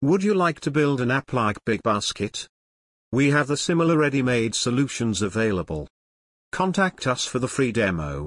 Would you like to build an app like BigBasket? We have the similar ready-made solutions available. Contact us for the free demo.